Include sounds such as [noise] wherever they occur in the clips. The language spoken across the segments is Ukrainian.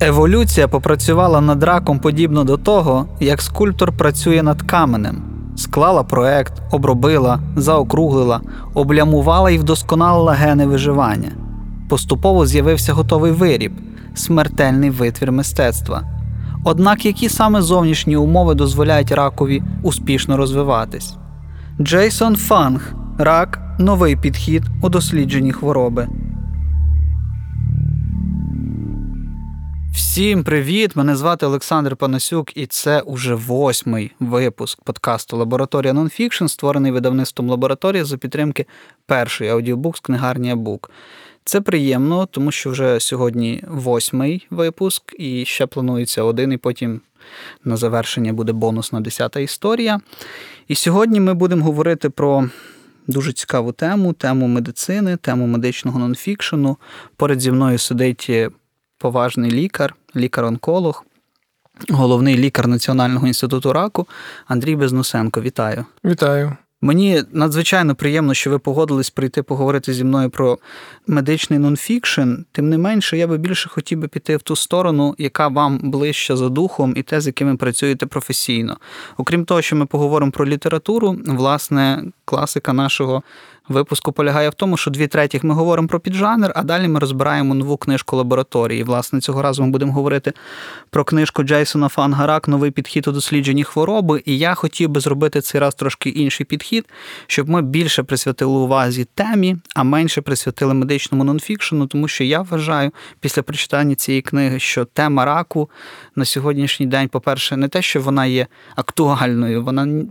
Еволюція попрацювала над раком подібно до того, як скульптор працює над каменем. Склала проект, обробила, заокруглила, облямувала і вдосконалила гени виживання. Поступово з'явився готовий виріб, смертельний витвір мистецтва. Однак які саме зовнішні умови дозволяють ракові успішно розвиватись? Джейсон Фанг Рак новий підхід у дослідженні хвороби. Всім привіт! Мене звати Олександр Панасюк, і це уже восьмий випуск подкасту Лабораторія Нонфікшн, створений видавництвом лабораторія за підтримки першої аудіобук з книгарні Бук. Це приємно, тому що вже сьогодні восьмий випуск, і ще планується один, і потім на завершення буде бонусна десята історія. І сьогодні ми будемо говорити про дуже цікаву тему: тему медицини, тему медичного нонфікшену. Поряд зі мною сидить поважний лікар, лікар-онколог, головний лікар Національного інституту раку Андрій Безнусенко. Вітаю. Вітаю. Мені надзвичайно приємно, що ви погодились прийти поговорити зі мною про медичний нонфікшн. Тим не менше, я би більше хотів би піти в ту сторону, яка вам ближча за духом, і те, з якими працюєте професійно. Окрім того, що ми поговоримо про літературу, власне, класика нашого випуску полягає в тому, що дві третіх ми говоримо про піджанр, а далі ми розбираємо нову книжку лабораторії. Власне, цього разу ми будемо говорити про книжку Джейсона Фангарак Новий підхід у дослідженні хвороби. І я хотів би зробити цей раз трошки інший підхід, щоб ми більше присвятили увазі темі, а менше присвятили медичному нонфікшену, тому що я вважаю після прочитання цієї книги, що тема раку на сьогоднішній день, по-перше, не те, що вона є актуальною, вона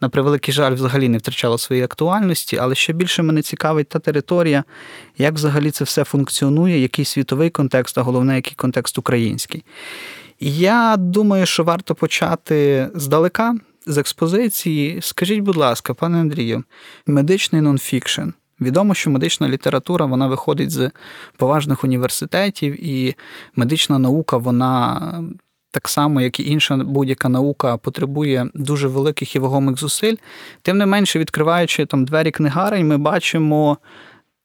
на превеликий жаль взагалі не втрачала своєї актуальності. але ще більше мене цікавить та територія, як взагалі це все функціонує, який світовий контекст, а головне, який контекст український. Я думаю, що варто почати здалека, з експозиції. Скажіть, будь ласка, пане Андрію, медичний нонфікшн. Відомо, що медична література вона виходить з поважних університетів, і медична наука вона так само, як і інша будь-яка наука, потребує дуже великих і вагомих зусиль. Тим не менше, відкриваючи там двері книгарень, ми бачимо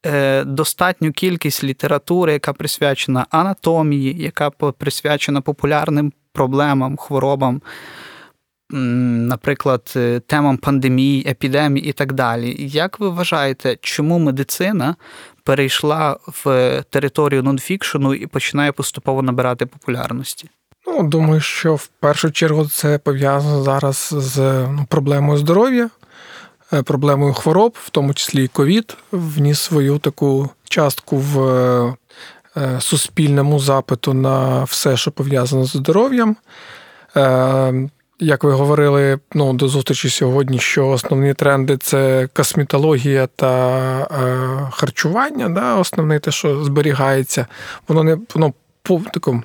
е, достатню кількість літератури, яка присвячена анатомії, яка присвячена популярним проблемам, хворобам. Наприклад, е, темам пандемії, епідемії і так далі. Як ви вважаєте, чому медицина перейшла в територію нонфікшену і починає поступово набирати популярності? Ну, думаю, що в першу чергу це пов'язано зараз з ну, проблемою здоров'я, е, проблемою хвороб, в тому числі і ковід, вніс свою таку частку в е, суспільному запиту на все, що пов'язано з здоров'ям. Е, як ви говорили ну, до зустрічі сьогодні, що основні тренди це косметологія та харчування, да, основне те, що зберігається, воно не воно по такому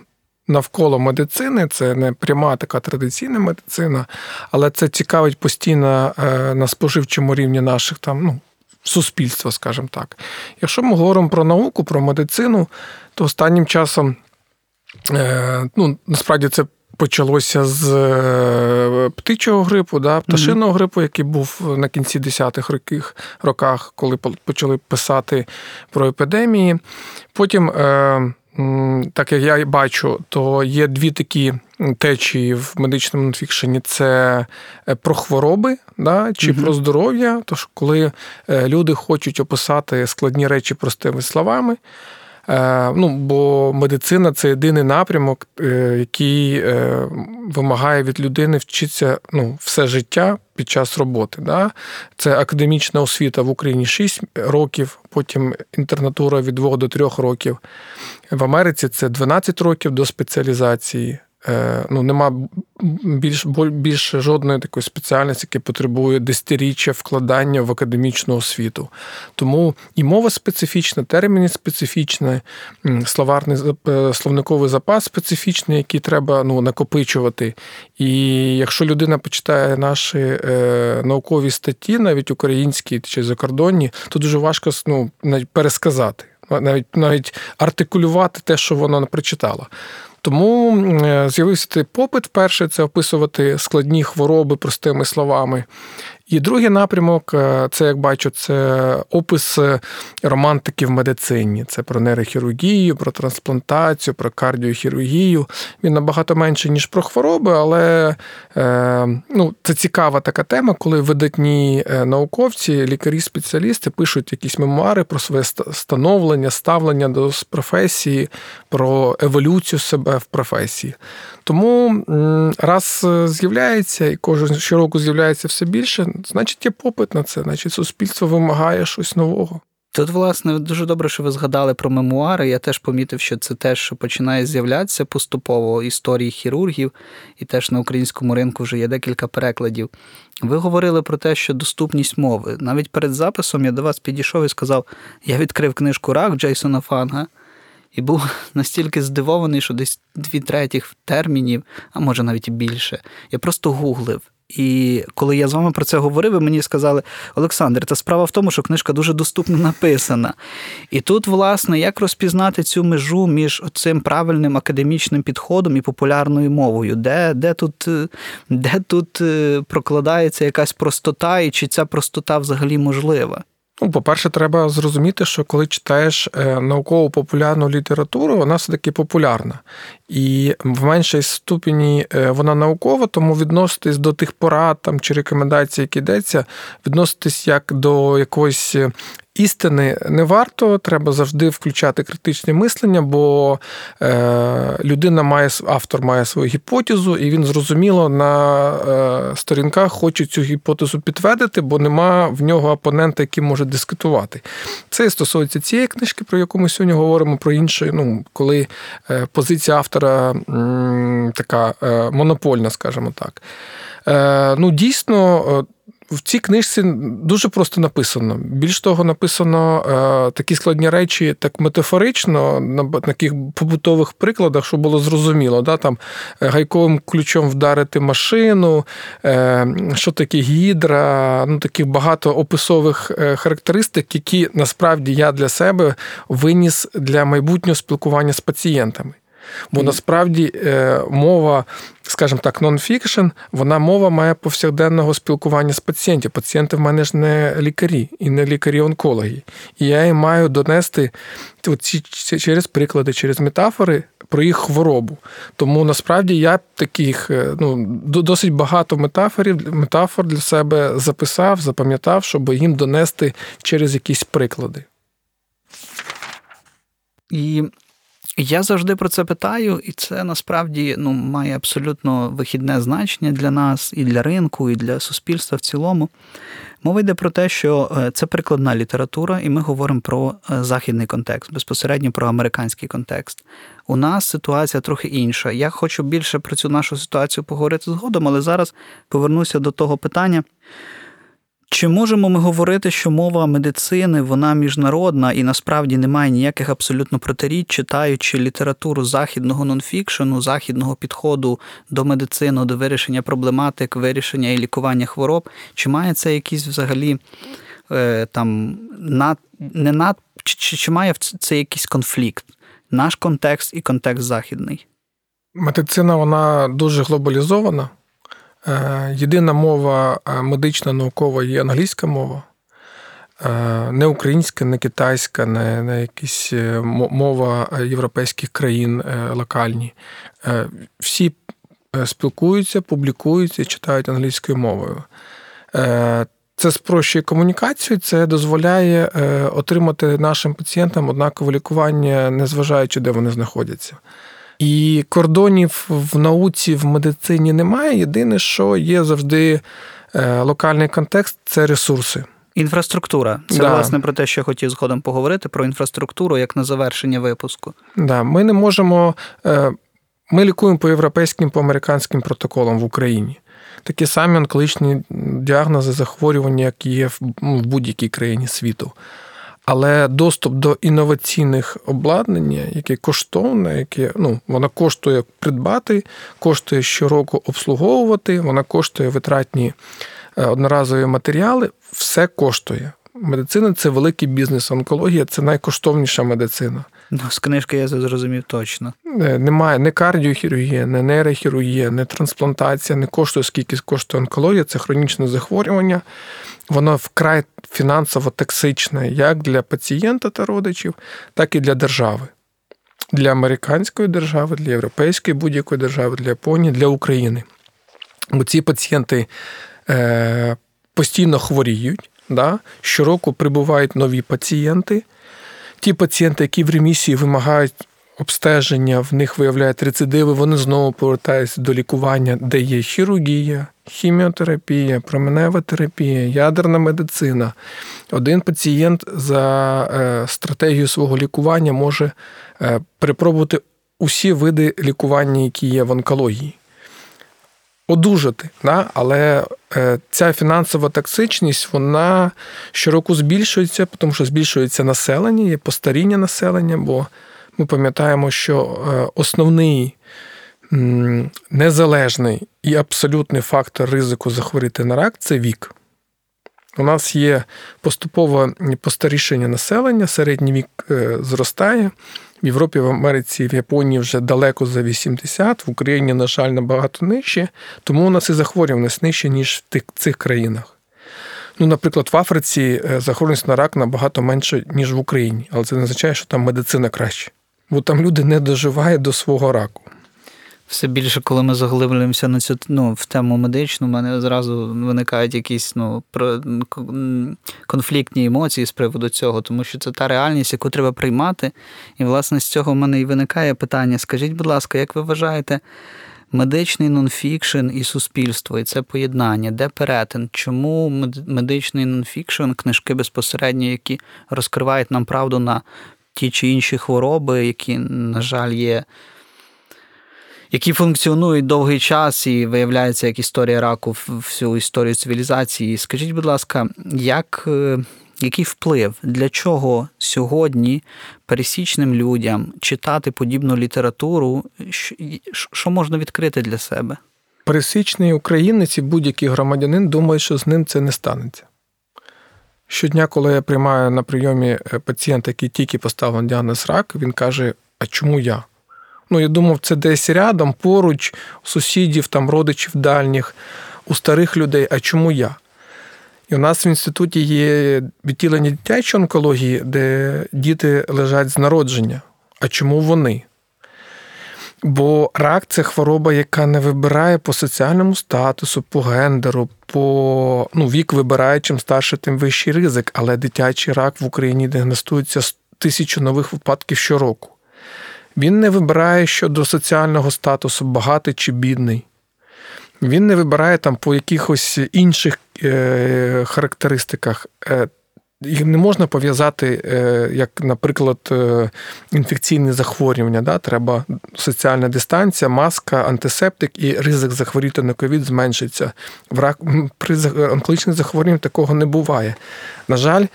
навколо медицини, це не пряма така традиційна медицина, але це цікавить постійно е, на споживчому рівні наших там, ну, суспільства, скажімо так. Якщо ми говоримо про науку, про медицину, то останнім часом, е, ну, насправді, це. Почалося з е, птичого грипу, да, пташиного грипу, який був на кінці 10-х роках, коли почали писати про епідемії. Потім так як я бачу, то є дві такі течії в медичному нонфікшені: це е, про хвороби да, чи угу. про здоров'я. Тож, коли е, люди хочуть описати складні речі простими словами. Е, ну, Бо медицина це єдиний напрямок, який вимагає від людини вчитися ну, все життя під час роботи. Да? Це академічна освіта в Україні 6 років, потім інтернатура від 2 до 3 років. В Америці це 12 років до спеціалізації. Е, ну, Нема більш більш жодної такої спеціальності, яка потребує десятиріччя вкладання в академічну освіту. Тому і мова специфічна, терміни специфічні, словарний е, словниковий запас специфічний, який треба ну, накопичувати. І якщо людина почитає наші е, наукові статті, навіть українські чи закордонні, то дуже важко ну, пересказати навіть навіть артикулювати те, що вона прочитала. Тому е, з'явився попит перше це описувати складні хвороби простими словами. І другий напрямок е, це, як бачу, це опис романтики в медицині. Це про нейрохірургію, про трансплантацію, про кардіохірургію. Він набагато менше, ніж про хвороби, але е, ну, це цікава така тема, коли видатні е, науковці, лікарі-спеціалісти пишуть якісь мемуари про своє становлення, ставлення до професії, про еволюцію себе в професії. Тому раз з'являється і кожен щороку з'являється все більше, значить є попит на це, значить суспільство вимагає щось нового. Тут, власне, дуже добре, що ви згадали про мемуари. Я теж помітив, що це теж починає з'являтися поступово історії хірургів, і теж на українському ринку вже є декілька перекладів. Ви говорили про те, що доступність мови. Навіть перед записом я до вас підійшов і сказав: я відкрив книжку Рак Джейсона Фанга. І був [laughs] настільки здивований, що десь дві третіх термінів, а може навіть і більше, я просто гуглив. І коли я з вами про це говорив, ви мені сказали, Олександр, та справа в тому, що книжка дуже доступно написана. І тут, власне, як розпізнати цю межу між цим правильним академічним підходом і популярною мовою, де де, тут де тут е, прокладається якась простота, і чи ця простота взагалі можлива? Ну, по-перше, треба зрозуміти, що коли читаєш е, науково-популярну літературу, вона все-таки популярна. І в меншій ступені е, вона наукова, тому відноситись до тих порад там, чи рекомендацій, які йдеться, відноситись як до якоїсь істини не варто, треба завжди включати критичне мислення, бо е, людина має автор має свою гіпотезу, і він зрозуміло на е, сторінках хоче цю гіпотезу підтвердити, бо нема в нього опонента, який може дискутувати. Це стосується цієї книжки, про яку ми сьогодні говоримо, про інше, ну, коли е, позиція автора така монопольна, скажімо так. Ну, дійсно. В цій книжці дуже просто написано. Більш того, написано е, такі складні речі так метафорично, на таких побутових прикладах, щоб було зрозуміло. Да? Там е, Гайковим ключом вдарити машину, е, що таке гідра, ну таких багато описових е, характеристик, які насправді я для себе виніс для майбутнього спілкування з пацієнтами. Бо насправді е, мова, скажімо так, нон-фікшн, вона мова має повсякденного спілкування з пацієнтів. Пацієнти в мене ж не лікарі і не лікарі-онкологи. І я їм маю донести ці через приклади, через метафори про їх хворобу. Тому насправді я таких е, ну, досить багато метафорів, метафор для себе записав, запам'ятав, щоб їм донести через якісь приклади. І я завжди про це питаю, і це насправді ну, має абсолютно вихідне значення для нас, і для ринку, і для суспільства в цілому. Мова йде про те, що е, це прикладна література, і ми говоримо про е, західний контекст, безпосередньо про американський контекст. У нас ситуація трохи інша. Я хочу більше про цю нашу ситуацію поговорити згодом, але зараз повернуся до того питання. Чи можемо ми говорити, що мова медицини вона міжнародна і насправді немає ніяких абсолютно протиріч, читаючи літературу західного нонфікшену, західного підходу до медицини, до вирішення проблематик, вирішення і лікування хвороб? Чи має це якісь взагалі е, там над не над чи, чи, чи має це якийсь конфлікт? Наш контекст і контекст західний? Медицина вона дуже глобалізована. Е, єдина мова е, медична наукова є англійська мова, е, не українська, не китайська, не, не якісь мова європейських країн локальні. Всі спілкуються, публікуються читають англійською мовою. Це спрощує комунікацію, це дозволяє отримати нашим пацієнтам однакове лікування, незважаючи, де вони знаходяться. І кордонів в науці, в медицині немає. Єдине, що є завжди е, локальний контекст це ресурси. Інфраструктура. Це, да. власне, про те, що я хотів згодом поговорити, про інфраструктуру як на завершення випуску. Да, Ми не можемо. Е, ми лікуємо по європейським, по американським протоколам в Україні. Такі самі онкологічні діагнози, захворювання, які є в будь-якій країні світу. Але доступ до інноваційних обладнання, яке коштовне, яке ну, воно коштує придбати, коштує щороку обслуговувати, воно коштує витратні е, одноразові матеріали, все коштує. Медицина це великий бізнес, онкологія це найкоштовніша медицина. Ну, з книжки я це зрозумів точно. Е, Немає не кардіохірургія, не нейрохірургія, не трансплантація, не коштує, скільки коштує онкологія, це хронічне захворювання. Воно вкрай фінансово токсичне як для пацієнта та родичів, так і для держави. Для американської держави, для європейської будь-якої держави, для Японії, для України. Бо ці пацієнти е, постійно хворіють, да? щороку прибувають нові пацієнти. Ті пацієнти, які в ремісії вимагають обстеження, в них виявляють рецидиви, вони знову повертаються до лікування, де є хірургія, хіміотерапія, променева терапія, ядерна медицина. Один пацієнт за е, стратегією свого лікування може е, перепробувати усі види лікування, які є в онкології. Одужати, да? але е, ця фінансова токсичність вона щороку збільшується, тому що збільшується населення, є постаріння населення, бо ми пам'ятаємо, що е, основний незалежний і абсолютний фактор ризику захворіти на рак це вік. У нас є поступове постарішення населення, середній вік е, зростає. В Європі, в Америці, в Японії вже далеко за 80, в Україні, на жаль, набагато нижче, тому у нас і захворюваність нижче, ніж в тих, цих країнах. Ну, наприклад, в Африці е, захворюваність на рак набагато менше, ніж в Україні, але це не означає, що там медицина краще. Бо там люди не доживають до свого раку. Все більше, коли ми заглиблюємося на цю ну, в тему медичну, в мене зразу виникають якісь ну, конфліктні емоції з приводу цього, тому що це та реальність, яку треба приймати. І, власне, з цього в мене і виникає питання. Скажіть, будь ласка, як ви вважаєте, медичний нонфікшн і суспільство, і це поєднання, де перетин? Чому медичний нонфікшн, книжки безпосередньо, які розкривають нам правду на ті чи інші хвороби, які, на жаль, є які функціонують довгий час і виявляється як історія раку всю історію цивілізації. Скажіть, будь ласка, як, е, який вплив для чого сьогодні пересічним людям читати подібну літературу? Що- Що можна відкрити для себе? Пересічний українець і будь-який громадянин думає, що з ним це не станеться. Щодня, коли я приймаю на прийомі е, пацієнта, який тільки поставив діагноз рак, він каже: А чому я? Ну, я думав, це десь рядом, поруч, сусідів, там, родичів дальніх, у старих людей, а чому я? І у нас в інституті є відділення дитячої онкології, де діти лежать з народження. А чому вони? Бо рак це хвороба, яка не вибирає по соціальному статусу, по гендеру, по ну, вік вибирає, чим старше, тим вищий ризик. Але дитячий рак в Україні діагностується тисячу нових випадків щороку. Він не вибирає щодо соціального статусу, багатий чи бідний. Він не вибирає там по якихось інших е, характеристиках. Е, їх не можна пов'язати, е, як, наприклад, інфекційні захворювання. Да? Треба соціальна дистанція, маска, антисептик і ризик захворіти на ковід зменшиться. В рак, при онкологічних захворюваннях такого не буває. На жаль,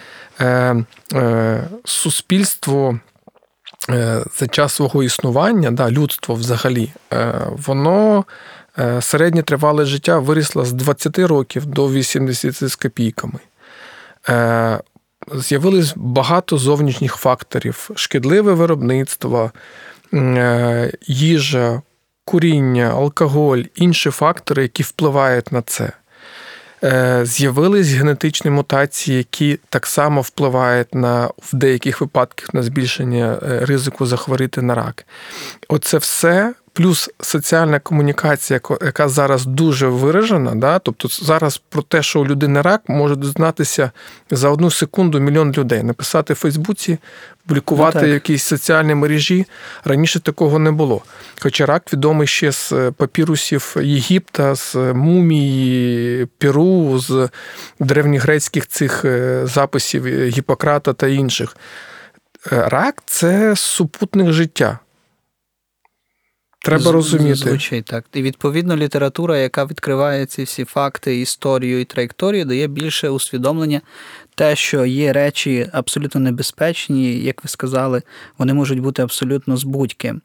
суспільство. Е, За час свого існування, да, людство взагалі, е, воно е, середнє тривале життя вирісло з 20 років до 80 з копійками. Е, З'явилось багато зовнішніх факторів: шкідливе виробництво, е, їжа, куріння, алкоголь, інші фактори, які впливають на це. Е, З'явились генетичні мутації, які так само впливають на в деяких випадках на збільшення е, ризику захворіти на рак. Оце все. Плюс соціальна комунікація, яка зараз дуже виражена, да? тобто зараз про те, що у людини рак, може дізнатися за одну секунду мільйон людей, написати в Фейсбуці, публікувати Ну, якісь соціальні мережі. Раніше такого не було. Хоча рак відомий ще з е, папірусів Єгипта, з мумії Перу, з древньогрецьких цих е, записів е, Гіппократа та інших. Е, Рак це супутник життя. Треба розуміти. Звучить так. І відповідно література, яка відкриває ці всі факти, історію і траєкторію, дає більше усвідомлення те, що є речі абсолютно небезпечні, як ви сказали, вони можуть бути абсолютно з будь-ким.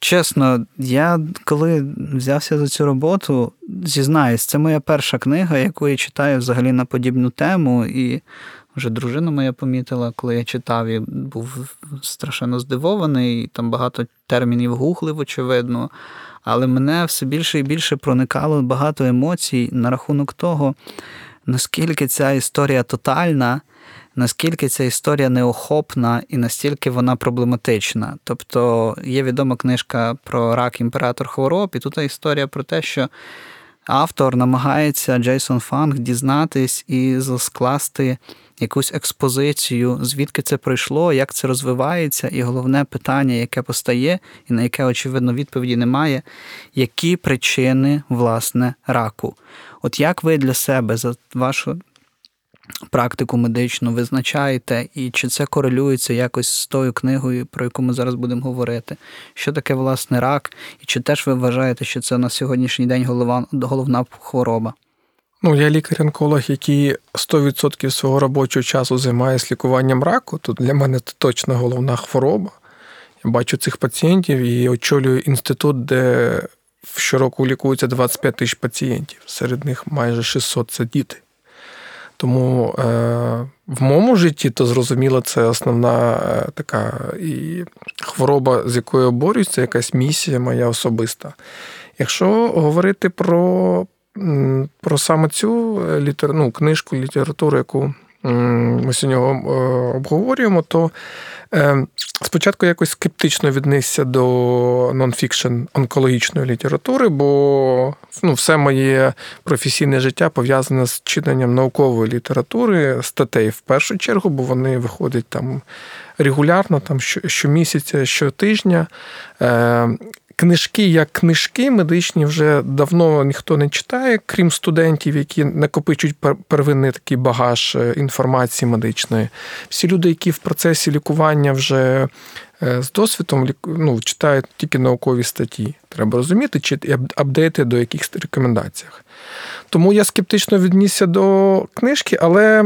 Чесно, я коли взявся за цю роботу, зізнаюсь, це моя перша книга, яку я читаю взагалі на подібну тему. І Вже дружина моя помітила, коли я читав, і був страшенно здивований, там багато термінів гуглив, очевидно. Але мене все більше і більше проникало багато емоцій на рахунок того, наскільки ця історія тотальна, наскільки ця історія неохопна і настільки вона проблематична. Тобто є відома книжка про рак імператор хвороб, і тут історія про те, що автор намагається Джейсон Фанг дізнатись і скласти якусь експозицію, звідки це пройшло, як це розвивається, і головне питання, яке постає, і на яке, очевидно, відповіді немає, які причини власне раку. От як ви для себе за вашу практику медичну визначаєте, і чи це корелюється якось з тою книгою, про яку ми зараз будемо говорити? Що таке власне рак, і чи теж ви вважаєте, що це на сьогоднішній день голова, головна хвороба? Ну, я лікар-онколог, який 100% свого робочого часу займається лікуванням раку, то для мене це точно головна хвороба. Я бачу цих пацієнтів і очолюю інститут, де щороку лікується 25 тисяч пацієнтів. Серед них майже 600 це діти. Тому е, в моєму житті, то зрозуміло, це основна е, така і хвороба, з якою я борюсь, це якась місія моя особиста. Якщо говорити про про саме цю е, літер... ну, книжку, літературу, яку ми сьогодні е, обговорюємо, то е, спочатку якось скептично віднесся до нонфікшн онкологічної літератури, бо ну, все моє професійне життя пов'язане з читанням наукової літератури, статей в першу чергу, бо вони виходять там регулярно, там щомісяця, щотижня. Книжки як книжки медичні вже давно ніхто не читає, крім студентів, які накопичують первинний такий багаж е, інформації медичної. Всі люди, які в процесі лікування вже е, з досвідом ну, читають тільки наукові статті. Треба розуміти, чи апдейти до якихось рекомендаціях. Тому я скептично віднісся до книжки, але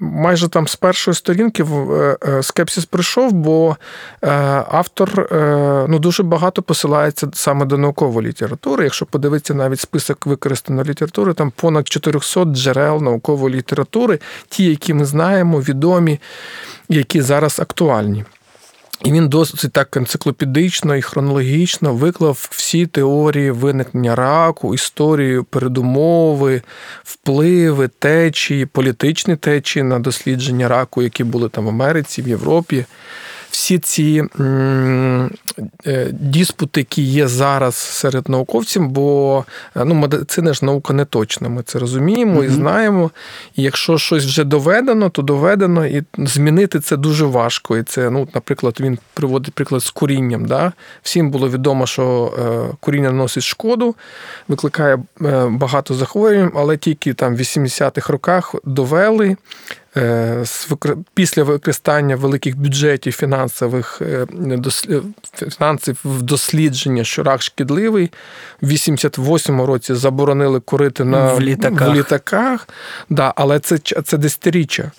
майже там з першої сторінки е, е, скепсис прийшов, бо е, автор ну, дуже багато посилається саме до наукової літератури. Якщо подивитися навіть список використаної літератури, там понад 400 джерел наукової літератури, ті, які ми знаємо, відомі, які зараз актуальні. І він досить так енциклопедично і хронологічно виклав всі теорії виникнення раку, історію, передумови, впливи, течії, політичні течії на дослідження раку, які були там в Америці, в Європі всі ці е, диспути, які є зараз серед науковців, бо е, ну, медицина ж наука не точна. Ми це розуміємо і знаємо. І якщо щось вже доведено, то доведено, і змінити це дуже важко. І це, ну, наприклад, він приводить приклад з курінням. Да? Всім було відомо, що е, куріння носить шкоду, викликає багато захворювань, але тільки там в 80-х роках довели. Е, після використання великих бюджетів фінансових е, фінансів в дослідження, що рак шкідливий, в 88-му році заборонили курити на в літаках. В літаках. Да, Але це це десятиріччя.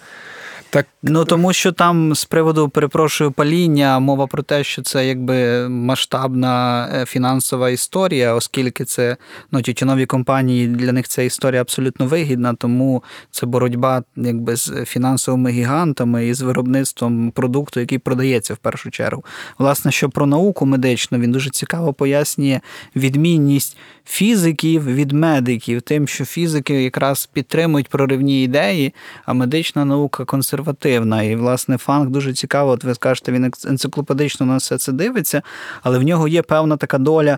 Так. Ну тому що там з приводу перепрошую паління, мова про те, що це якби масштабна е, фінансова історія, оскільки це ну, тютюнові компанії для них ця історія абсолютно вигідна, тому це боротьба якби з фінансовими гігантами і з виробництвом продукту, який продається в першу чергу. Власне, що про науку медичну він дуже цікаво пояснює відмінність фізиків від медиків, тим, що фізики якраз підтримують проривні ідеї, а медична наука консервативна. І, власне, фанк дуже цікаво, от ви скажете, він енциклопедично на все це дивиться, але в нього є певна така доля.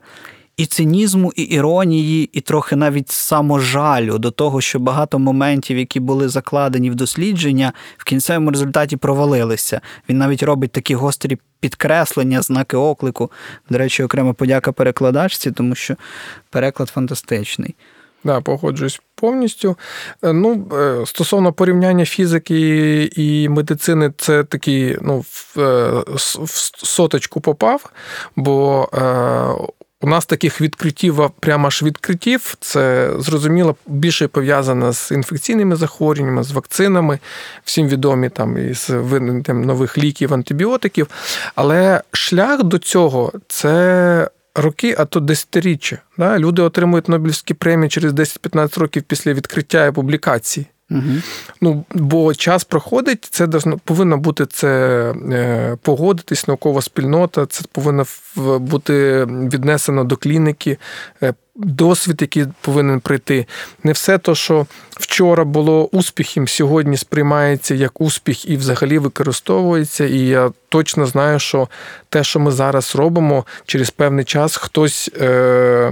І цинізму, і іронії, і трохи навіть саможалю до того, що багато моментів, які були закладені в дослідження, в кінцевому результаті провалилися. Він навіть робить такі гострі підкреслення, знаки оклику. До речі, окрема подяка перекладачці, тому що переклад фантастичний. Да, погоджуюсь повністю. Е, ну, е, Стосовно порівняння фізики і медицини, це такий ну, в, е, в соточку попав, бо у нас таких відкриттів, прямо ж відкриттів, це зрозуміло більше пов'язано з інфекційними захворюваннями, з вакцинами, всім відомі там із виникненням нових ліків, антибіотиків. Але шлях до цього це роки, а то десятиріччя. Да? Люди отримують Нобелівські премії через 10-15 років після відкриття і публікації. Угу. Ну, бо час проходить, це повинно бути це е, погодитись, наукова спільнота, це повинно бути віднесено до клініки, е, досвід, який повинен прийти. Не все то, що вчора було успіхом, сьогодні сприймається як успіх і взагалі використовується. І я точно знаю, що те, що ми зараз робимо, через певний час хтось е,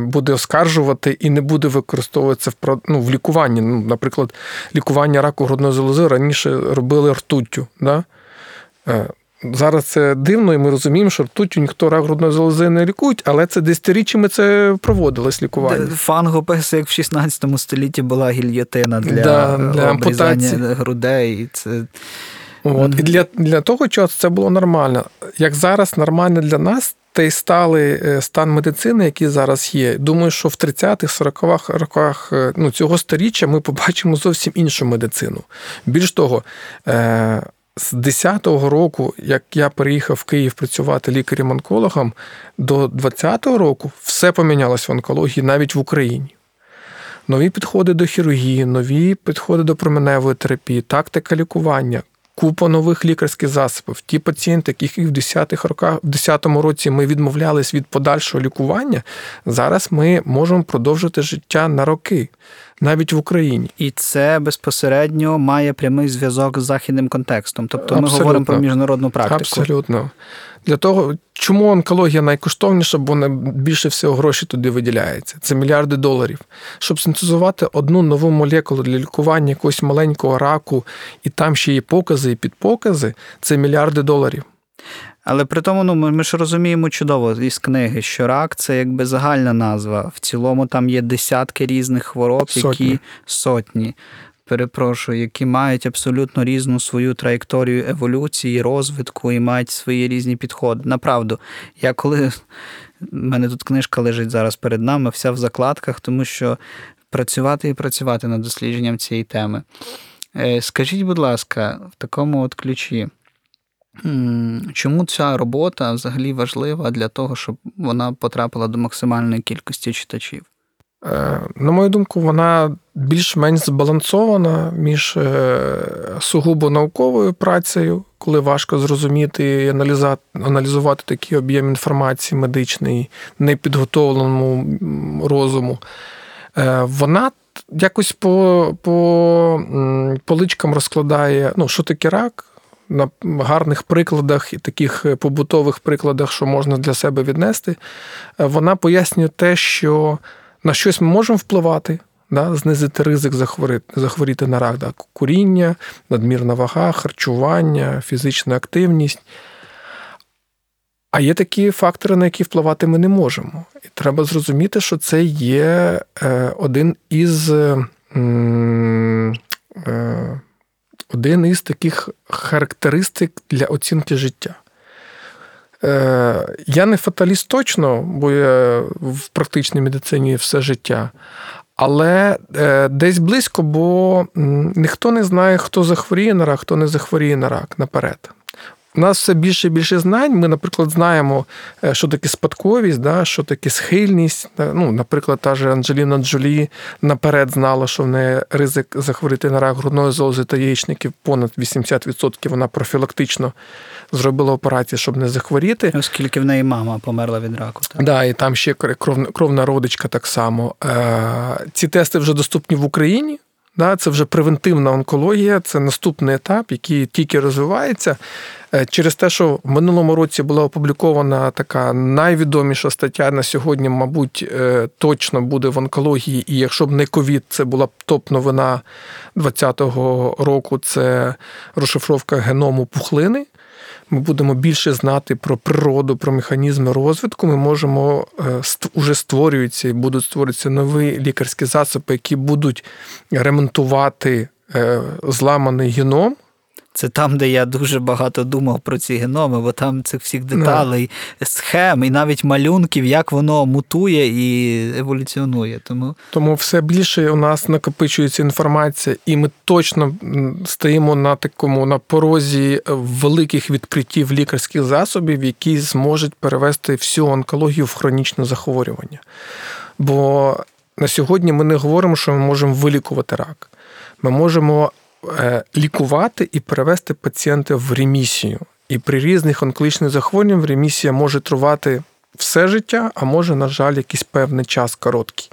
буде оскаржувати і не буде використовуватися в ну, в лікуванні. Ну, Наприклад, лікування раку грудної залози раніше робили ртуттю. Да? Зараз це дивно, і ми розуміємо, що ртуттю ніхто рак грудної залози не лікують, але це десятиріччями це проводилось лікування. Фангопес, як в 16 столітті була гільйотина для, да, для ампутації грудей. І це... От. І для для того часу це було нормально. Як зараз нормально для нас, той сталий е, стан медицини, який зараз є. Думаю, що в 30-х, 40-х роках е, ну, цього сторіччя ми побачимо зовсім іншу медицину. Більш того, е, з 10-го року, як я переїхав в Київ працювати лікарем-онкологом, до 20-го року все помінялось в онкології навіть в Україні. Нові підходи до хірургії, нові підходи до променевої терапії, тактика лікування, купа нових лікарських засобів. Ті пацієнти, яких в 10-х роках, в 10-му році ми відмовлялись від подальшого лікування, зараз ми можемо продовжити життя на роки навіть в Україні. І це безпосередньо має прямий зв'язок з західним контекстом. Тобто ми Абсолютно. говоримо про міжнародну практику. Абсолютно. Для того, чому онкологія найкоштовніша, бо більше всього грошей туди виділяється. Це мільярди доларів. Щоб синтезувати одну нову молекулу для лікування якогось маленького раку, і там ще є покази і підпокази, це мільярди доларів. Але при тому, ну ми ж розуміємо чудово із книги, що рак це якби загальна назва. В цілому там є десятки різних хвороб, сотні. які сотні. Перепрошую, які мають абсолютно різну свою траєкторію еволюції, розвитку і мають свої різні підходи. Направду, я коли в мене тут книжка лежить зараз перед нами, вся в закладках, тому що працювати і працювати над дослідженням цієї теми. Е, скажіть, будь ласка, в такому от ключі. Чому ця робота взагалі важлива для того, щоб вона потрапила до максимальної кількості читачів? Е, на мою думку, вона більш-менш збалансована між е, сугубо науковою працею, коли важко зрозуміти і аналізувати такий об'єм інформації медичної, непідготовленому розуму. Е, вона якось по по поличкам розкладає, ну, що таке рак, на гарних прикладах і таких е, побутових прикладах, що можна для себе віднести, е, вона пояснює те, що на щось ми можемо впливати, да, знизити ризик захворіти, захворіти на рак, да, куріння, надмірна вага, харчування, фізична активність. А є такі фактори, на які впливати ми не можемо. І треба зрозуміти, що це є е, один із один із таких характеристик для оцінки життя. Е, я не фаталіст точно, бо я в практичній медицині все життя. Але е, десь близько, бо ніхто не знає, хто захворіє на рак, хто не захворіє на рак наперед. У нас все більше і більше знань. Ми, наприклад, знаємо, е, що таке спадковість, да, що таке схильність. Ну, Наприклад, та ж Анджеліна Джолі наперед знала, що в неї ризик захворіти на рак грудної залози та яєчників понад 80%. Вона профілактично зробила операцію, щоб не захворіти. Оскільки в неї мама померла від раку. Так, да, і там ще кровна, кровна родичка так само. Е, ці тести вже доступні в Україні. Да, Це вже превентивна онкологія, це наступний етап, який тільки розвивається. Е, через те, що в минулому році була опублікована така найвідоміша стаття на сьогодні, мабуть, е, точно буде в онкології, і якщо б не ковід, це була б топ-новина 2020 року. Це розшифровка геному пухлини. Ми будемо більше знати про природу, про механізми розвитку. Ми можемо уже створюються і будуть створюватися нові лікарські засоби, які будуть ремонтувати е, зламаний геном. Це там, де я дуже багато думав про ці геноми, бо там цих всіх деталей, no. схем і навіть малюнків, як воно мутує і еволюціонує. Тому Тому все більше у нас накопичується інформація, і ми точно стоїмо на такому на порозі великих відкриттів лікарських засобів, які зможуть перевести всю онкологію в хронічне захворювання. Бо на сьогодні ми не говоримо, що ми можемо вилікувати рак. Ми можемо лікувати і перевести пацієнта в ремісію. І при різних онкологічних захворюваннях ремісія може тривати все життя, а може, на жаль, якийсь певний час короткий.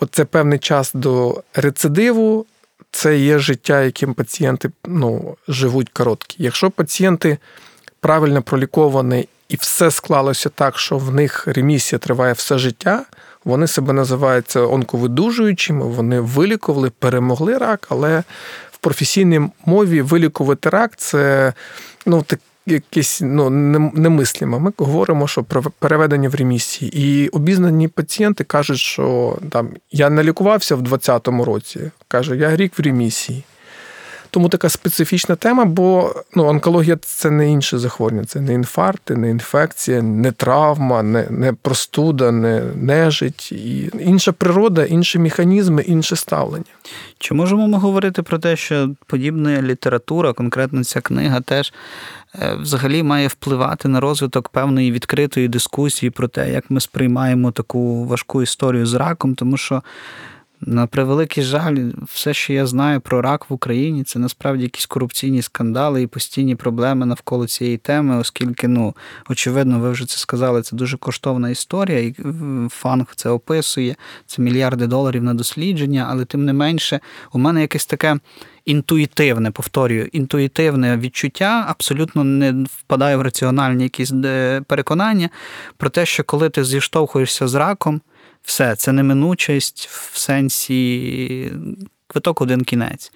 Оце певний час до рецидиву, це є життя, яким пацієнти ну, живуть короткі. Якщо пацієнти правильно проліковані і все склалося так, що в них ремісія триває все життя, вони себе називаються онковидужуючими, вони вилікували, перемогли рак, але професійній мові вилікувати рак це ну, так, якесь ну, немислимо. Ми говоримо, що про переведення в ремісії. І обізнані пацієнти кажуть, що там я не лікувався в 2020 році. Каже, я рік в ремісії. Тому така специфічна тема, бо ну, онкологія це не інше захворювання, це не інфаркти, не інфекція, не травма, не не простуда, не нежить. І інша природа, інші механізми, інше ставлення. Чи можемо ми говорити про те, що подібна література, конкретно ця книга, теж е, взагалі має впливати на розвиток певної відкритої дискусії про те, як ми сприймаємо таку важку історію з раком, тому що. На превеликий жаль, все, що я знаю про рак в Україні, це насправді якісь корупційні скандали і постійні проблеми навколо цієї теми, оскільки, ну, очевидно, ви вже це сказали, це дуже коштовна історія, і фанг це описує, це мільярди доларів на дослідження, але тим не менше, у мене якесь таке. Інтуїтивне, повторюю, інтуїтивне відчуття абсолютно не впадає в раціональні якісь е, переконання про те, що коли ти зіштовхуєшся з раком, все, це неминучість в сенсі квиток один кінець.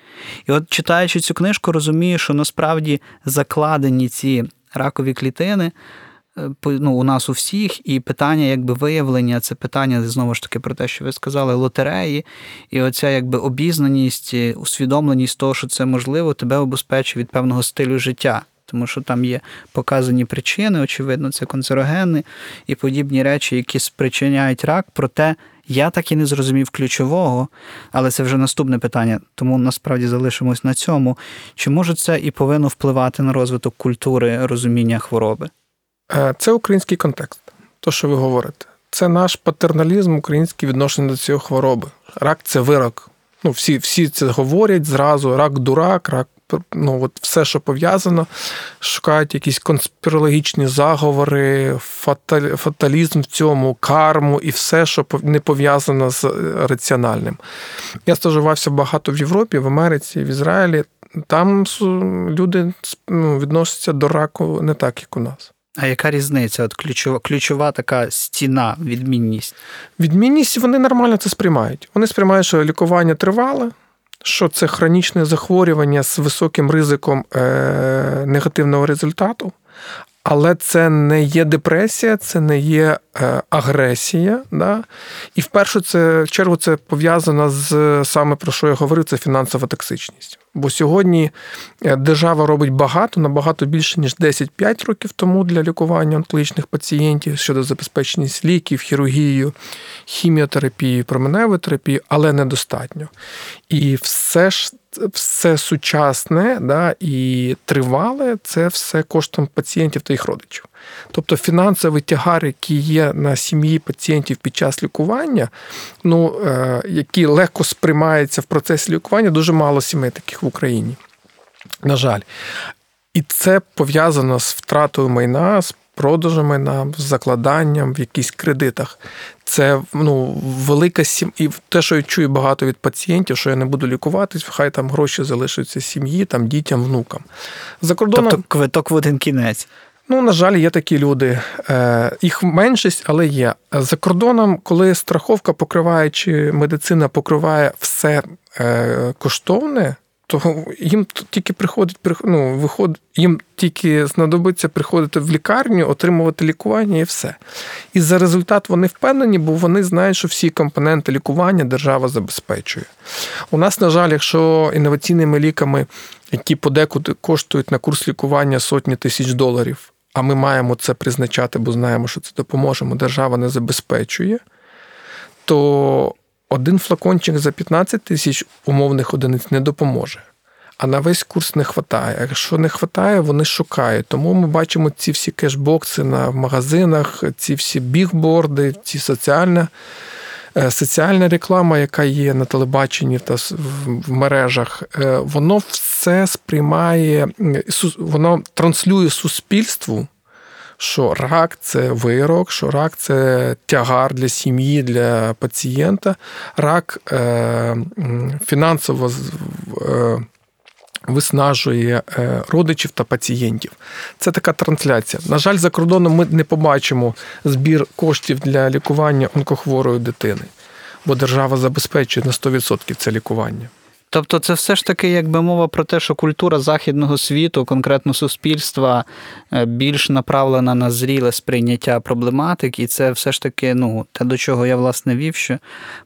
І от читаючи цю книжку, розумію, що насправді закладені ці ракові клітини. Е, ну, у нас у всіх, і питання якби виявлення, це питання знову ж таки про те, що ви сказали, лотереї, і оця якби обізнаність, усвідомленість того, що це можливо, тебе обезпечує від певного стилю життя тому що там є показані причини, очевидно, це канцерогени і подібні речі, які спричиняють рак. Проте я так і не зрозумів ключового, але це вже наступне питання, тому насправді залишимось на цьому. Чи може це і повинно впливати на розвиток культури розуміння хвороби? Е, це український контекст, то що ви говорите. Це наш патерналізм український відношення до цієї хвороби. Рак це вирок. Ну, Всі всі це говорять зразу: рак дурак, рак ну, от все, що пов'язано, шукають якісь конспірологічні заговори, фаталізм в цьому, карму і все, що не пов'язано з е, раціональним. Я стажувався багато в Європі, в Америці, в Ізраїлі. Там люди ну, відносяться до раку не так, як у нас. А яка різниця? От ключова ключова така стіна, відмінність? Відмінність вони нормально це сприймають. Вони сприймають, що лікування тривале, що це хронічне захворювання з високим ризиком е, негативного результату, але це не є депресія, це не є е, агресія. Да? І в першу чергу це пов'язано з саме про що я говорив, це фінансова токсичність. Бо сьогодні е, держава робить багато, набагато більше, ніж 10-5 років тому для лікування онкологічних пацієнтів щодо забезпеченість ліків, хірургією, хіміотерапією, променевої терапії, але недостатньо. І все ж все сучасне да, і тривале це все коштом пацієнтів та їх родичів. Тобто фінансовий тягар, який є на сім'ї пацієнтів під час лікування, ну, е, який легко сприймається в процесі лікування, дуже мало сімей таких в Україні. На жаль. І це пов'язано з втратою майна, з продажем майна, з закладанням в якихось кредитах. Це ну, велика сім... І те, що я чую багато від пацієнтів, що я не буду лікуватись, хай там гроші залишаться сім'ї, там дітям, внукам. За кордоном... Тобто квиток в один кінець. Ну, на жаль, є такі люди. Е, їх меншість, але є. За кордоном, коли страховка покриває чи медицина покриває все е, коштовне, то їм тільки приходить ну, виходить, їм тільки знадобиться приходити в лікарню, отримувати лікування і все. І за результат вони впевнені, бо вони знають, що всі компоненти лікування держава забезпечує. У нас, на жаль, якщо інноваційними ліками, які подекуди коштують на курс лікування сотні тисяч доларів, а ми маємо це призначати, бо знаємо, що це допоможемо, держава не забезпечує, то один флакончик за 15 тисяч умовних одиниць не допоможе. А на весь курс не вистачає. Якщо не вистачає, вони шукають. Тому ми бачимо ці всі кешбокси на магазинах, ці всі бігборди, ці соціальні Е, соціальна реклама, яка є на телебаченні та в мережах, е, воно все сприймає, воно транслює суспільству. Що рак це вирок, що рак це тягар для сім'ї, для пацієнта. Рак е, фінансово е, виснажує е, родичів та пацієнтів. Це така трансляція. На жаль, за кордоном ми не побачимо збір коштів для лікування онкохворої дитини, бо держава забезпечує на 100% це лікування. Тобто, це все ж таки, якби мова про те, що культура західного світу, конкретно суспільства, е, більш направлена на зріле сприйняття проблематики, і це все ж таки, ну, те, до чого я власне вів, що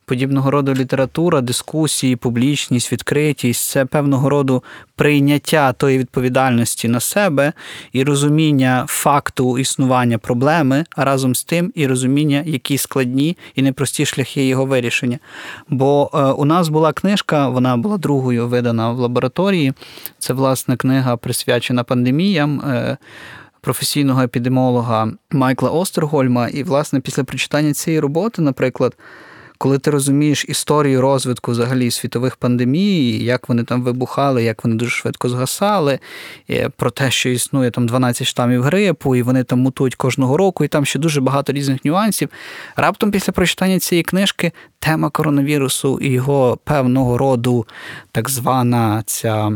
подібного роду література, дискусії, публічність, відкритість це певного роду прийняття тої відповідальності на себе і розуміння факту існування проблеми, а разом з тим і розуміння, які складні і непрості шляхи його вирішення. Бо е, у нас була книжка, вона була другою видана в лабораторії. Це власне книга присвячена пандеміям. Е, професійного епідемолога Майкла Остергольма, і, власне, після прочитання цієї роботи, наприклад, коли ти розумієш історію розвитку взагалі світових пандемій, як вони там вибухали, як вони дуже швидко згасали, про те, що існує там 12 штамів грипу, і вони там мутують кожного року, і там ще дуже багато різних нюансів. Раптом після прочитання цієї книжки тема коронавірусу і його певного роду так звана ця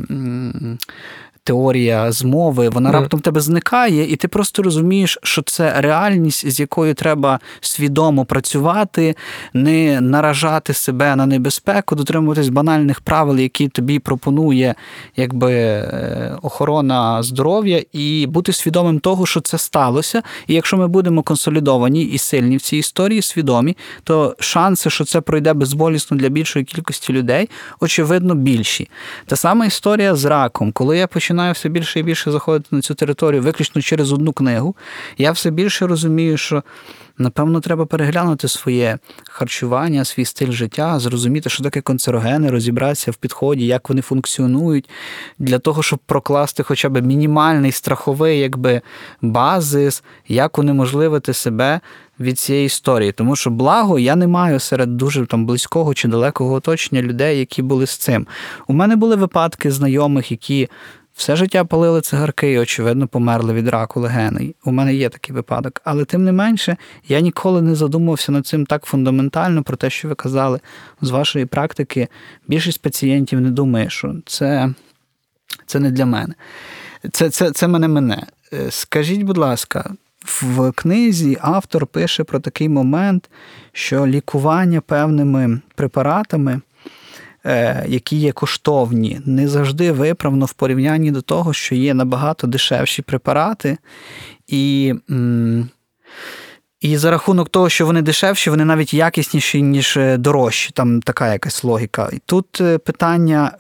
теорія змови, вона mm. раптом тебе зникає, і ти просто розумієш, що це реальність, з якою треба свідомо працювати, не наражати себе на небезпеку, дотримуватись банальних правил, які тобі пропонує якби е, охорона здоров'я, і бути свідомим того, що це сталося. І якщо ми будемо консолідовані і сильні в цій історії, свідомі, то шанси, що це пройде безболісно для більшої кількості людей, очевидно, більші. Та сама історія з раком, коли я починаю починаю все більше і більше заходити на цю територію виключно через одну книгу, я все більше розумію, що. Напевно, треба переглянути своє харчування, свій стиль життя, зрозуміти, що таке канцерогени, розібратися в підході, як вони функціонують, для того, щоб прокласти хоча б мінімальний страховий якби, базис, як унеможливити себе від цієї історії. Тому що благо я не маю серед дуже там близького чи далекого оточення людей, які були з цим. У мене були випадки знайомих, які все життя палили цигарки і, очевидно, померли від раку легеней. У мене є такий випадок. Але тим не менше, я ніколи не задумувався над цим так фундаментально про те, що ви казали з вашої практики. Більшість пацієнтів не думає, що це це не для мене. Це, це, Це мене мене. Е, скажіть, будь ласка. В книзі автор пише про такий момент, що лікування певними препаратами які є коштовні, не завжди виправно в порівнянні до того, що є набагато дешевші препарати, і і за рахунок того, що вони дешевші, вони навіть якісніші, ніж е, дорожчі. Там така якась логіка. І тут е, питання.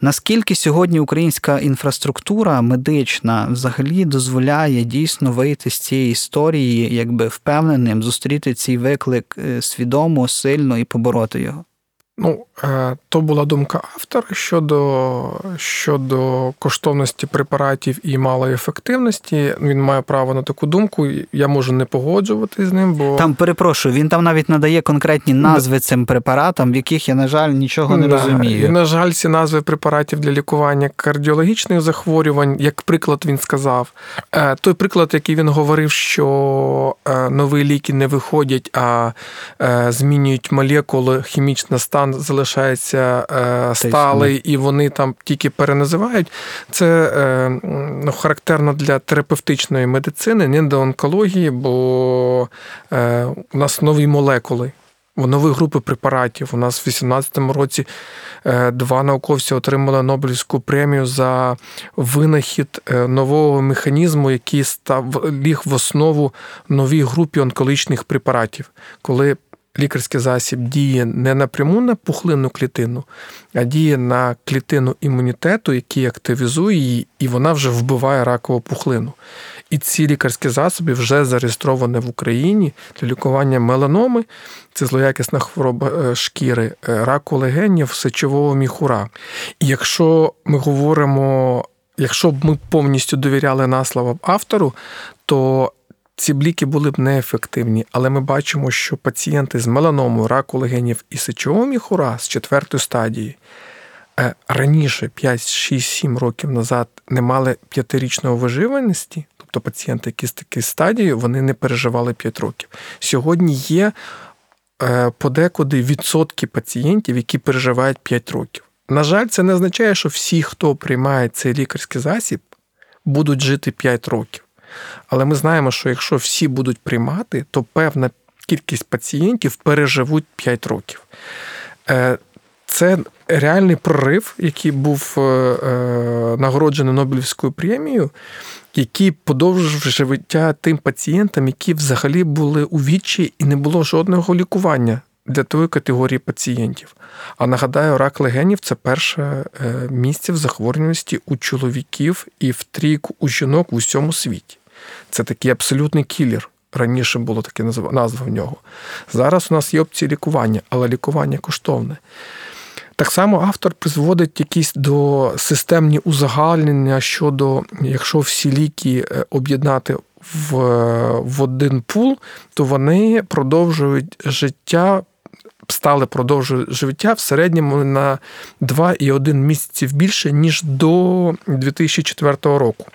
Наскільки сьогодні українська інфраструктура медична взагалі дозволяє дійсно вийти з цієї історії, якби впевненим, зустріти цей виклик свідомо, сильно і побороти його? Ну, е, то була думка автора щодо щодо коштовності препаратів і малої ефективності. Він має право на таку думку. Я можу не погоджувати з ним, бо там перепрошую. Він там навіть надає конкретні назви цим препаратам, в яких я, на жаль, нічого не да. розумію. І, На жаль, ці назви препаратів для лікування кардіологічних захворювань, як приклад, він сказав. Е, той приклад, який він говорив, що е, нові ліки не виходять, а змінюють молекули, хімічний стан залишається залишається е, сталий і вони там тільки переназивають. Це е, ну, характерно для терапевтичної медицини, не до онкології, бо е, у нас нові молекули. Нові групи препаратів. У нас в 2018 році два науковці отримали Нобелівську премію за винахід нового механізму, який став ліг в основу новій групі онкологічних препаратів, коли лікарський засіб діє не напряму на пухлинну клітину, а діє на клітину імунітету, який активізує її, і вона вже вбиває ракову пухлину. І ці лікарські засоби вже зареєстровані в Україні для лікування меланоми, це злоякісна хвороба е, шкіри, е, раку легенів, сечового міхура. І якщо ми говоримо, якщо б ми повністю довіряли на слово автору, то ці бліки були б неефективні, але ми бачимо, що пацієнти з меланомою, раку легенів і сечового міхура з четвертої стадії е, раніше, 5, 6, 7 років назад, не мали п'ятирічної виживаності, тобто пацієнти, які з такої стадії, вони не переживали 5 років. Сьогодні є е, подекуди відсотки пацієнтів, які переживають 5 років. На жаль, це не означає, що всі, хто приймає цей лікарський засіб, будуть жити 5 років. Але ми знаємо, що якщо всі будуть приймати, то певна кількість пацієнтів переживуть 5 років. Е, це реальний прорив, який був е, е, нагороджений Нобелівською премією, який подовжив життя тим пацієнтам, які взагалі були у вічі і не було жодного лікування для тої категорії пацієнтів. А нагадаю, рак легенів це перше місце в захворюваності у чоловіків і в трійку у жінок в усьому світі. Це такий абсолютний кілер. Раніше було таке назва в нього. Зараз у нас є опції лікування, але лікування коштовне. Так само автор призводить якісь до системні узагальнення щодо, якщо всі ліки е, об'єднати в, в один пул, то вони продовжують життя. Стали продовжують життя в середньому на 2,1 місяців більше, ніж до 2004 року.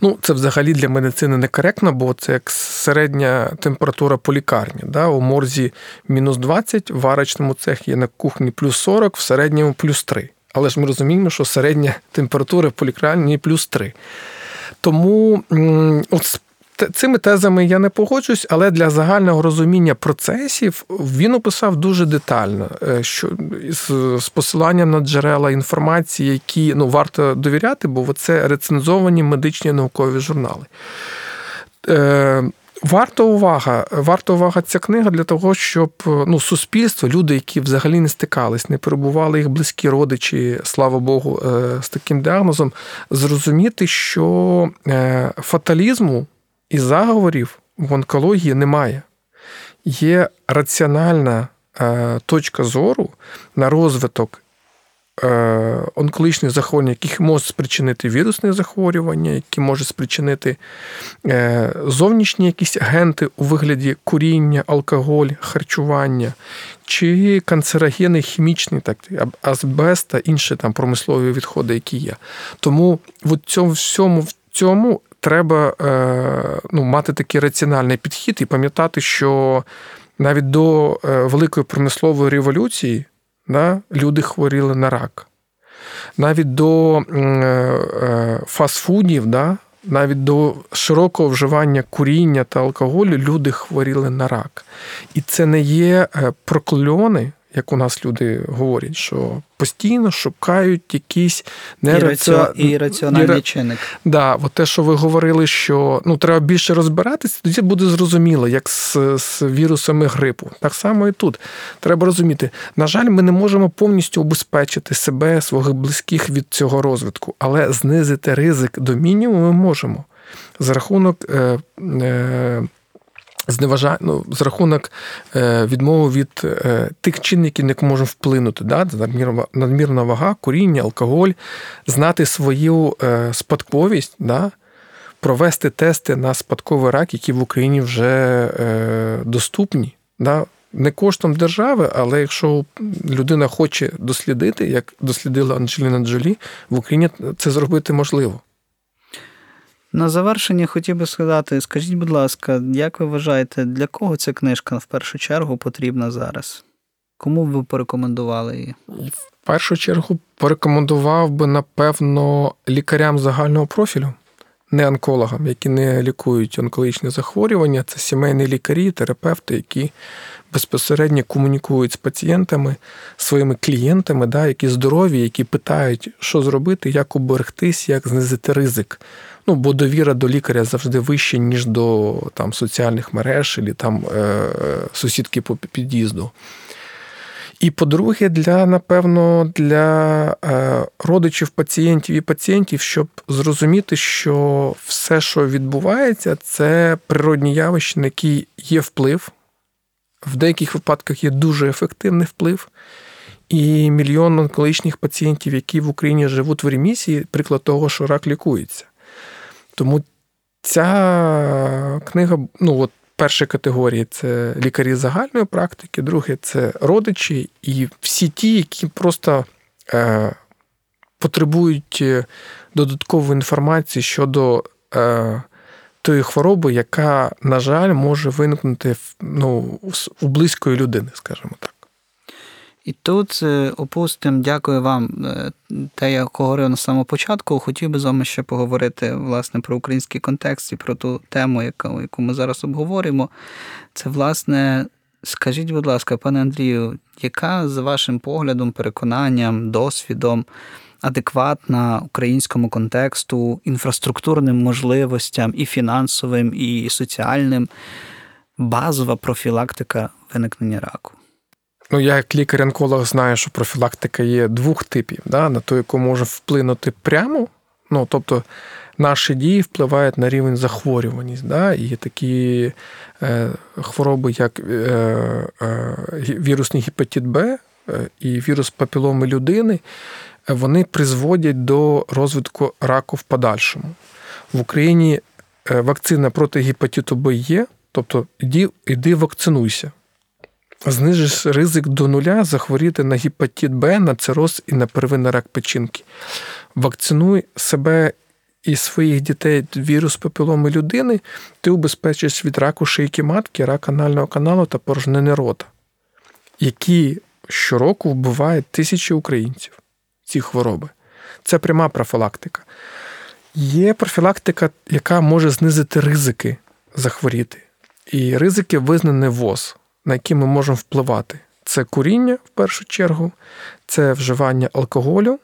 Ну, це взагалі для медицини некоректно, бо це як середня температура по лікарні. Да? У морзі мінус 20, в варочному цехі є на кухні плюс 40, в середньому плюс 3. Але ж ми розуміємо, що середня [laughs] температура по лікарні плюс 3. Тому от цими тезами я не погоджуюсь, але для загального розуміння процесів він описав дуже детально, е, що з посиланням на джерела інформації, які ну, варто довіряти, бо це рецензовані медичні наукові журнали. Е, варто увага, варто увага ця книга для того, щоб ну, суспільство, люди, які взагалі не стикались, не перебували їх близькі родичі, слава Богу, е, з таким діагнозом, зрозуміти, що фаталізму і заговорів в онкології немає. Є раціональна е, точка зору на розвиток е, онкологічних захворювань, яких можуть спричинити вірусне захворювання, які можуть спричинити е, зовнішні якісь агенти у вигляді куріння, алкоголь, харчування, чи канцерогени хімічні, так, азбест та інші там промислові відходи, які є. Тому в цьому всьому в цьому треба е, ну, мати такий раціональний підхід і пам'ятати, що навіть до е, великої промислової революції да, люди хворіли на рак. Навіть до е, фастфудів, да, навіть до широкого вживання куріння та алкоголю люди хворіли на рак. І це не є прокльони як у нас люди говорять, що постійно шукають якісь нераціо... і раціональний чинник. Да, от те, що ви говорили, що ну треба більше розбиратися, тоді буде зрозуміло, як з, з вірусами грипу. Так само і тут треба розуміти. На жаль, ми не можемо повністю обезпечити себе, своїх близьких від цього розвитку, але знизити ризик до мінімуму ми можемо за рахунок. Е, е, зневажа... ну, з рахунок е, відмови від е, тих чинників, на які можемо вплинути, да? надмірна вага, куріння, алкоголь, знати свою е, спадковість, да? провести тести на спадковий рак, які в Україні вже доступні. Да? Не коштом держави, але якщо людина хоче дослідити, як дослідила Анджеліна Джолі, в Україні це зробити можливо. На завершення хотів би сказати, скажіть, будь ласка, як ви вважаєте, для кого ця книжка в першу чергу потрібна зараз? Кому б ви порекомендували її? В першу чергу порекомендував би, напевно, лікарям загального профілю, не онкологам, які не лікують онкологічні захворювання. Це сімейні лікарі, терапевти, які безпосередньо комунікують з пацієнтами, своїми клієнтами, да, які здорові, які питають, що зробити, як уберегтись, як знизити ризик. Ну, бо довіра до лікаря завжди вища, ніж до там, соціальних мереж і там е, сусідки по під'їзду. І по-друге, для, напевно, для е, родичів пацієнтів і пацієнтів, щоб зрозуміти, що все, що відбувається, це природні явища, на які є вплив. В деяких випадках є дуже ефективний вплив. І мільйон онкологічних пацієнтів, які в Україні живуть в ремісії, приклад того, що рак лікується. Тому Ця книга, ну от першої категорії це лікарі загальної практики, друге це родичі, і всі ті, які просто е, потребують е, додаткової інформації щодо е, тої хвороби, яка, на жаль, може виникнути ну, у близької людини, скажімо так. І тут, е, опустим, дякую вам. Е, те, я говорив на самому початку, хотів би з вами ще поговорити власне про український контекст і про ту тему, яку, яку ми зараз обговорюємо. Це, власне, скажіть, будь ласка, пане Андрію, яка за вашим поглядом, переконанням, досвідом адекватна українському контексту, інфраструктурним можливостям і фінансовим, і соціальним базова профілактика виникнення раку? Ну, я як лікар-онколог знаю, що профілактика є двох типів, да, на ту, яку може вплинути прямо. Ну, тобто наші дії впливають на рівень захворюваність. Да, І такі е, хвороби, як е, е, вірусний гепатит Б е, і вірус папіломи людини, вони призводять до розвитку раку в подальшому. В Україні е, вакцина проти гепатиту Б є, тобто іди, іди вакцинуйся знижиш ризик до нуля захворіти на гепатит Б, на цироз і на первинний рак печінки. Вакцинуй себе і своїх дітей вірус папіломи людини, ти убезпечиш від раку шийки матки, рак анального каналу та порожнини рота, які щороку вбивають тисячі українців ці хвороби. Це пряма профілактика. Є профілактика, яка може знизити ризики захворіти. І ризики визнані ВОЗ на які ми можемо впливати. Це куріння в першу чергу, це вживання алкоголю,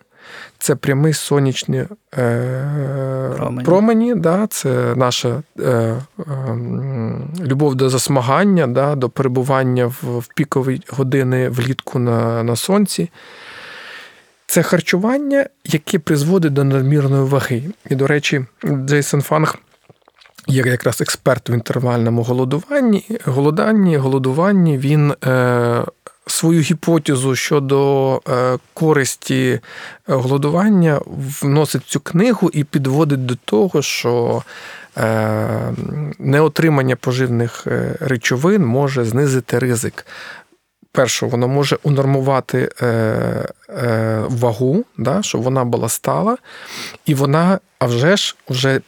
це прямий сонячні е, промені, промені да, це наша е, е, любов до засмагання, да, до перебування в, в пікові години влітку на, на сонці. Це харчування, яке призводить до надмірної ваги. І, до речі, Джейсон Фанг є якраз експерт в інтервальному голодуванні, голоданні, голодуванні. Він е, свою гіпотезу щодо е, користі е, голодування вносить цю книгу і підводить до того, що е, неотримання поживних е, речовин може знизити ризик. Перше, воно може унормувати е, е, вагу, да, щоб вона була стала, і вона, а вже ж, вже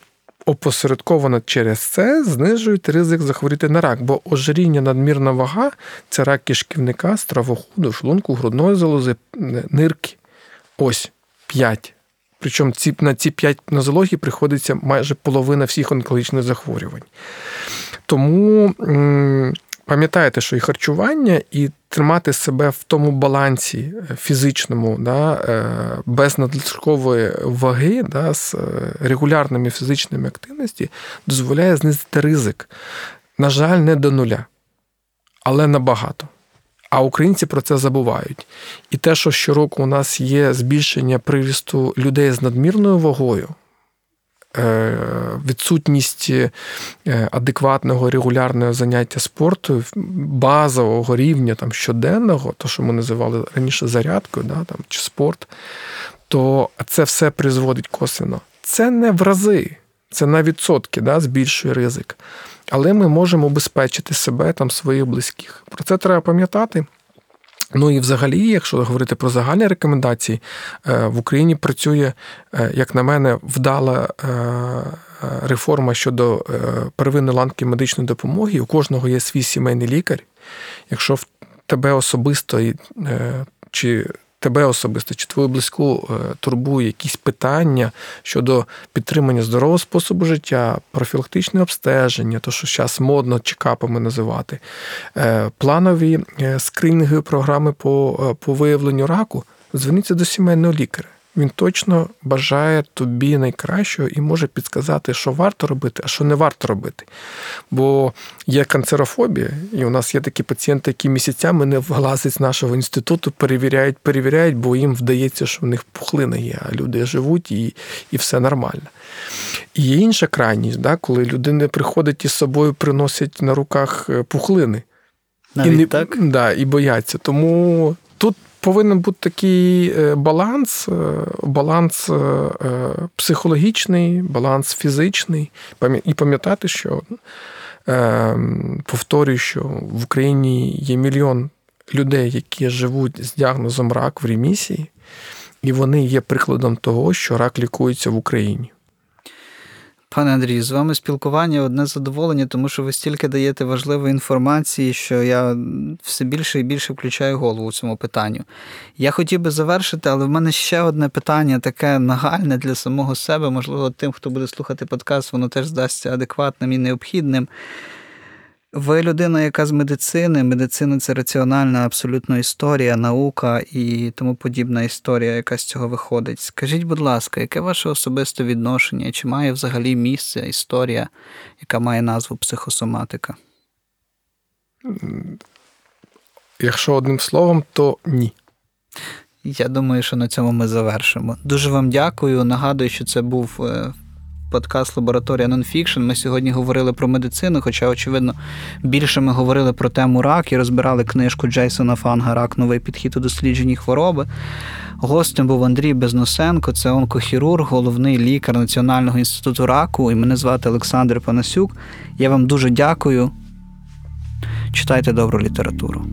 опосередковано через це знижують ризик захворіти на рак, бо ожиріння надмірна вага це рак кишківника, стравоходу, шлунку, грудної залози, нирки. Ось п'ять. Причому ці, на ці п'ять нозологій приходиться майже половина всіх онкологічних захворювань. Тому пам'ятаєте, що і харчування, і тримати себе в тому балансі е, фізичному, да, е, без надлишкової ваги, да, з е, регулярними фізичними активності, дозволяє знизити ризик. На жаль, не до нуля, але набагато. А українці про це забувають. І те, що щороку у нас є збільшення прирісту людей з надмірною вагою. Е, відсутність е, адекватного регулярного заняття спорту, базового рівня там, щоденного, то, що ми називали раніше зарядкою да, там, чи спорт, то це все призводить косвенно. Це не в рази, це на відсотки да, збільшує ризик. Але ми можемо обезпечити себе там своїх близьких. Про це треба пам'ятати. Ну і взагалі, якщо говорити про загальні рекомендації, е, в Україні працює, е, як на мене, вдала е, реформа щодо первинної ланки медичної допомоги. У кожного є свій сімейний лікар. Якщо в тебе особисто чи тебе особисто чи твою близьку е, турбує якісь питання щодо підтримання здорового способу життя, профілактичне обстеження, то що зараз модно чекапами називати, е, планові е, скринінгові програми по, по виявленню раку, зверніться до сімейного лікаря. Він точно бажає тобі найкращого і може підказати, що варто робити, а що не варто робити. Бо є канцерофобія, і у нас є такі пацієнти, які місяцями не влазять з нашого інституту, перевіряють, перевіряють, бо їм вдається, що в них пухлина є, а люди живуть і і все нормально. І є інша крайність, да, коли людина приходить із собою, приносять на руках е, пухлини. Навіть і не, так? Да, і бояться. Тому тут повинен бути такий е, баланс, е, баланс е, психологічний, баланс фізичний. І пам'ятати, що повторюю, що в Україні є мільйон людей, які живуть з діагнозом рак в ремісії, і вони є прикладом того, що рак лікується в Україні. Пане Андрію, з вами спілкування одне задоволення, тому що ви стільки даєте важливої інформації, що я все більше і більше включаю голову цьому питанню. Я хотів би завершити, але в мене ще одне питання, таке нагальне для самого себе. Можливо, тим, хто буде слухати подкаст, воно теж здасться адекватним і необхідним. Ви людина, яка з медицини, медицина це раціональна абсолютно історія, наука і тому подібна історія, яка з цього виходить. Скажіть, будь ласка, яке ваше особисте відношення? Чи має взагалі місце історія, яка має назву психосоматика? Якщо одним словом, то ні. Я думаю, що на цьому ми завершимо. Дуже вам дякую. Нагадую, що це був е, подкаст Лабораторія Нонфікшн. Ми сьогодні говорили про медицину, хоча, очевидно, більше ми говорили про тему рак і розбирали книжку Джейсона Фанга Рак Новий підхід у дослідженні хвороби. Гостем був Андрій Безносенко, це онкохірург, головний лікар Національного інституту раку. І мене звати Олександр Панасюк. Я вам дуже дякую. Читайте добру літературу.